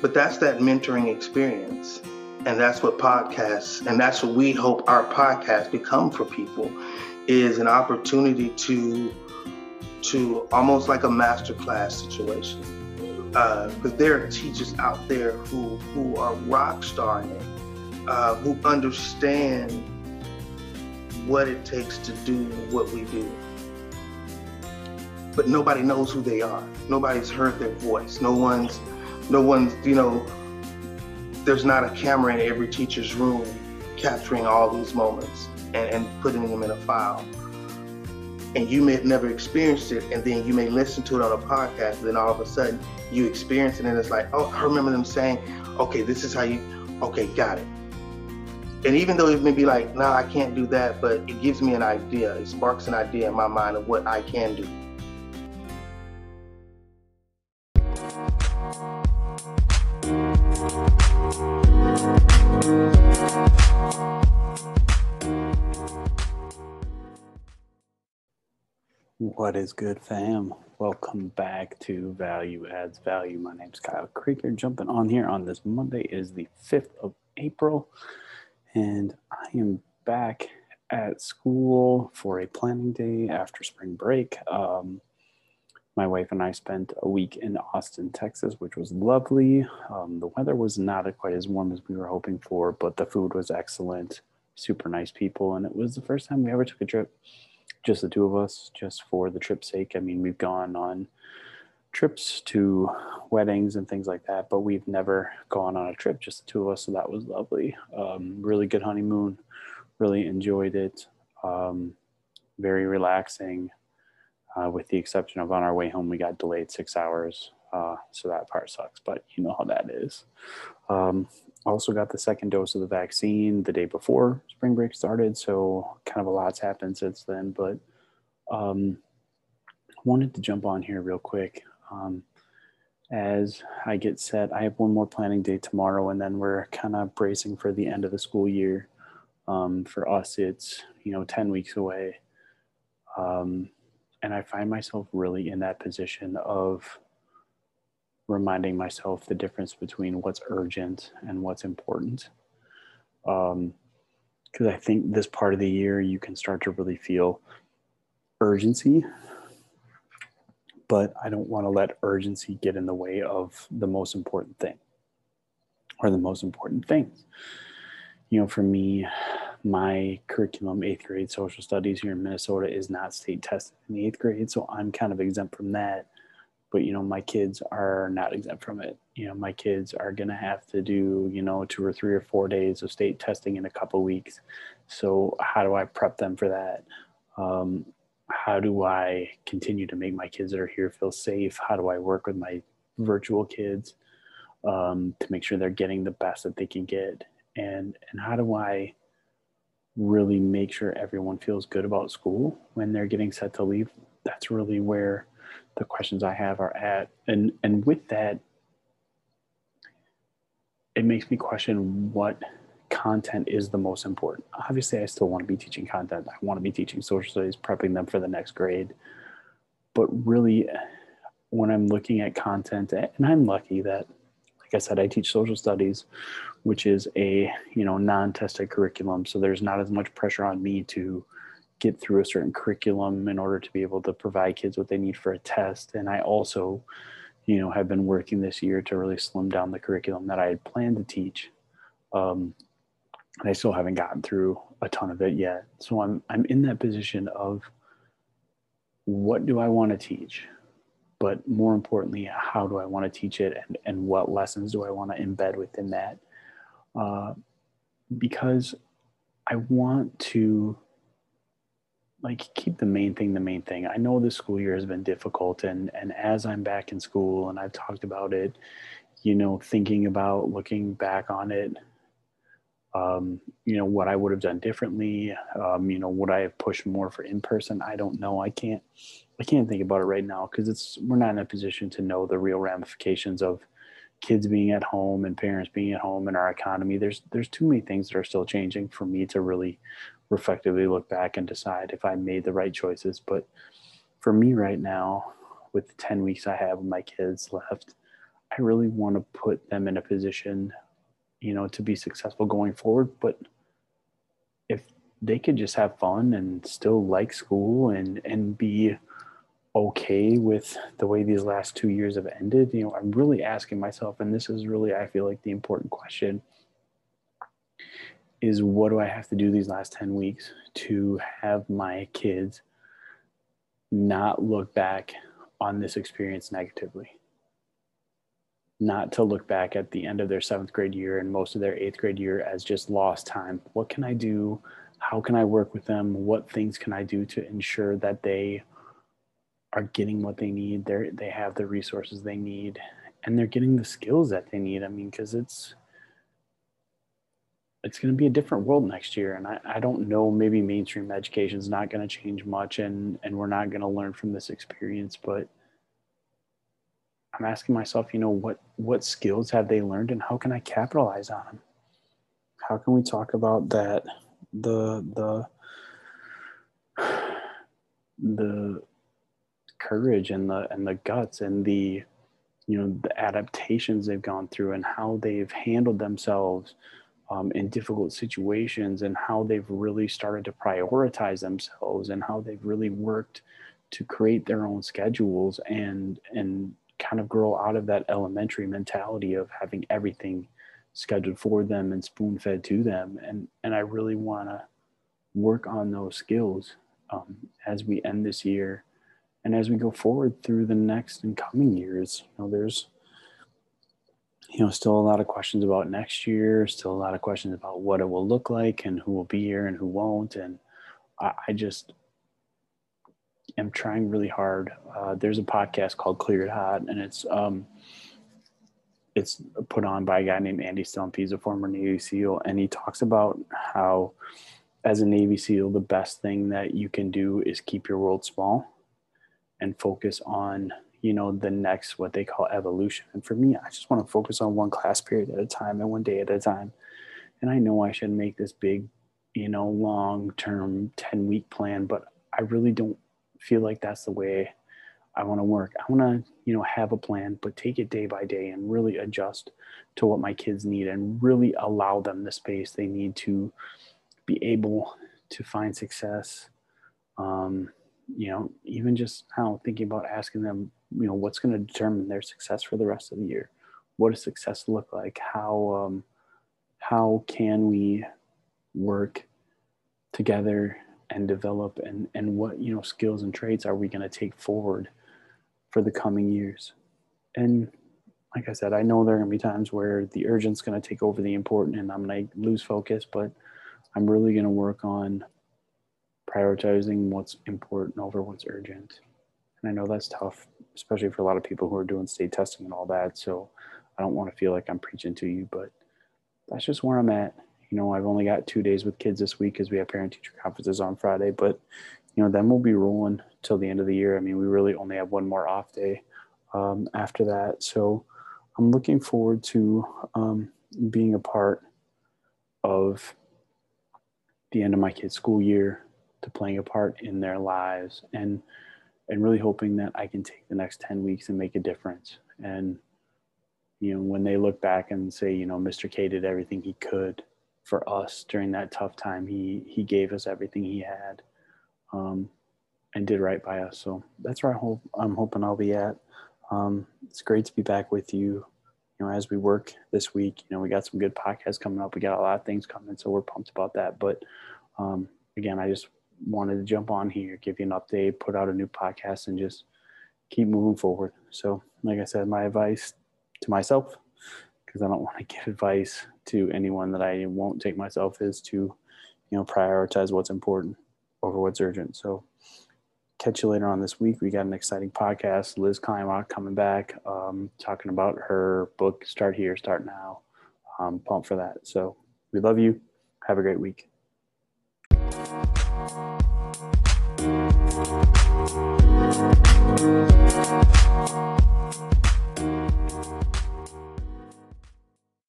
but that's that mentoring experience. And that's what podcasts, and that's what we hope our podcast become for people, is an opportunity to to almost like a masterclass situation. Because uh, there are teachers out there who who are rock starring uh, who understand what it takes to do what we do. But nobody knows who they are. Nobody's heard their voice. No one's, no one's, you know, there's not a camera in every teacher's room capturing all these moments and, and putting them in a file. And you may have never experienced it, and then you may listen to it on a podcast, and then all of a sudden you experience it, and it's like, oh, I remember them saying, okay, this is how you, okay, got it and even though it may be like, no, nah, I can't do that, but it gives me an idea. It sparks an idea in my mind of what I can do. What is good, fam? Welcome back to Value Adds Value. My name's Kyle Krieger. Jumping on here on this Monday is the 5th of April and I am back at school for a planning day after spring break. Um, my wife and I spent a week in Austin, Texas, which was lovely. Um, the weather was not quite as warm as we were hoping for, but the food was excellent. Super nice people, and it was the first time we ever took a trip, just the two of us, just for the trip's sake. I mean, we've gone on trips to weddings and things like that, but we've never gone on a trip, just the two of us. So that was lovely. Um, really good honeymoon. Really enjoyed it. Um, very relaxing, uh, with the exception of on our way home, we got delayed six hours. Uh, so that part sucks, but you know how that is. Um, also got the second dose of the vaccine the day before spring break started. So kind of a lot's happened since then, but um, wanted to jump on here real quick um, as I get set. I have one more planning day tomorrow, and then we're kind of bracing for the end of the school year. Um, for us, it's you know ten weeks away, um, and I find myself really in that position of reminding myself the difference between what's urgent and what's important. Because um, I think this part of the year you can start to really feel urgency but I don't want to let urgency get in the way of the most important thing or the most important things. You know, for me, my curriculum, eighth grade social studies here in Minnesota, is not state tested in the eighth grade. So I'm kind of exempt from that. But, you know, my kids are not exempt from it. You know, my kids are going to have to do, you know, two or three or four days of state testing in a couple weeks. So, how do I prep them for that? Um, how do I continue to make my kids that are here feel safe? How do I work with my virtual kids um, to make sure they're getting the best that they can get? And and how do I really make sure everyone feels good about school when they're getting set to leave? That's really where the questions I have are at. And and with that, it makes me question what content is the most important. Obviously, I still want to be teaching content. I want to be teaching social studies, prepping them for the next grade. But really, when I'm looking at content, and I'm lucky that, like I said, I teach social studies, which is a you know non-tested curriculum. So there's not as much pressure on me to get through a certain curriculum in order to be able to provide kids what they need for a test. And I also, you know, have been working this year to really slim down the curriculum that I had planned to teach. Um, and I still haven't gotten through a ton of it yet. So I'm I'm in that position of what do I want to teach? But more importantly, how do I want to teach it and, and what lessons do I want to embed within that? Uh, because I want to like keep the main thing the main thing. I know this school year has been difficult and and as I'm back in school and I've talked about it, you know, thinking about looking back on it um, you know what I would have done differently. Um, you know, would I have pushed more for in person? I don't know. I can't. I can't think about it right now because it's we're not in a position to know the real ramifications of kids being at home and parents being at home in our economy. There's there's too many things that are still changing for me to really reflectively look back and decide if I made the right choices. But for me right now, with the ten weeks I have with my kids left, I really want to put them in a position, you know, to be successful going forward. But if they could just have fun and still like school and and be okay with the way these last two years have ended, you know, I'm really asking myself, and this is really I feel like the important question is what do I have to do these last 10 weeks to have my kids not look back on this experience negatively? Not to look back at the end of their seventh grade year and most of their eighth grade year as just lost time. What can I do? How can I work with them? What things can I do to ensure that they are getting what they need? They they have the resources they need, and they're getting the skills that they need. I mean, because it's it's going to be a different world next year. And I, I don't know, maybe mainstream education is not going to change much and, and we're not going to learn from this experience, but I'm asking myself, you know, what, what skills have they learned and how can I capitalize on them? How can we talk about that? The, the, the courage and the, and the guts and the, you know, the adaptations they've gone through and how they've handled themselves um, in difficult situations and how they've really started to prioritize themselves and how they've really worked to create their own schedules and and kind of grow out of that elementary mentality of having everything scheduled for them and spoon fed to them. And and I really want to work on those skills um, as we end this year and as we go forward through the next and coming years. You know there's you know, still a lot of questions about next year, still a lot of questions about what it will look like and who will be here and who won't. And I, I just am trying really hard. Uh, there's a podcast called Cleared Hot, and it's um, it's put on by a guy named Andy Stumpf. He's a former Navy SEAL, and he talks about how, as a Navy SEAL, the best thing that you can do is keep your world small and focus on you know the next what they call evolution. And for me i just want to focus on one class period at a time and one day at a time. And i know i should make this big you know long term 10 week plan but i really don't feel like that's the way i want to work. I want to you know have a plan but take it day by day and really adjust to what my kids need and really allow them the space they need to be able to find success um, you know even just how thinking about asking them you know what's going to determine their success for the rest of the year? What does success look like? How um, how can we work together and develop and and what you know skills and traits are we going to take forward for the coming years? And like i said i know there are going to be times where the urgent's going to take over the important and i'm going to lose focus but i'm really going to work on prioritizing what's important over what's urgent and i know that's tough especially for a lot of people who are doing state testing and all that. So I don't want to feel like I'm preaching to you, but that's just where I'm at. You know, I've only got two days with kids this week because we have parent teacher conferences on Friday, but you know, then we'll be rolling till the end of the year. I mean, we really only have one more off day um, after that. So I'm looking forward to um, being a part of the end of my kids' school year, to playing a part in their lives and and really hoping that I can take the next 10 weeks and make a difference. And, you know, when they look back and say, you know, Mr. K did everything he could for us during that tough time, he, he gave us everything he had um, and did right by us. So that's where I hope, I'm hoping I'll be at. Um, it's great to be back with you. You know, as we work this week, you know, we got some good podcasts coming up. We got a lot of things coming, so we're pumped about that. But um, again, I just wanted to jump on here, give you an update, put out a new podcast, and just keep moving forward. So, like I said, my advice to myself, because I don't want to give advice to anyone that I won't take myself, is to, you know, prioritize what's important over what's urgent. So, catch you later on this week. We got an exciting podcast. Liz Kleinrock coming back, um, talking about her book, Start Here, Start Now. Um, pumped for that. So, we love you. Have a great week. Thank you.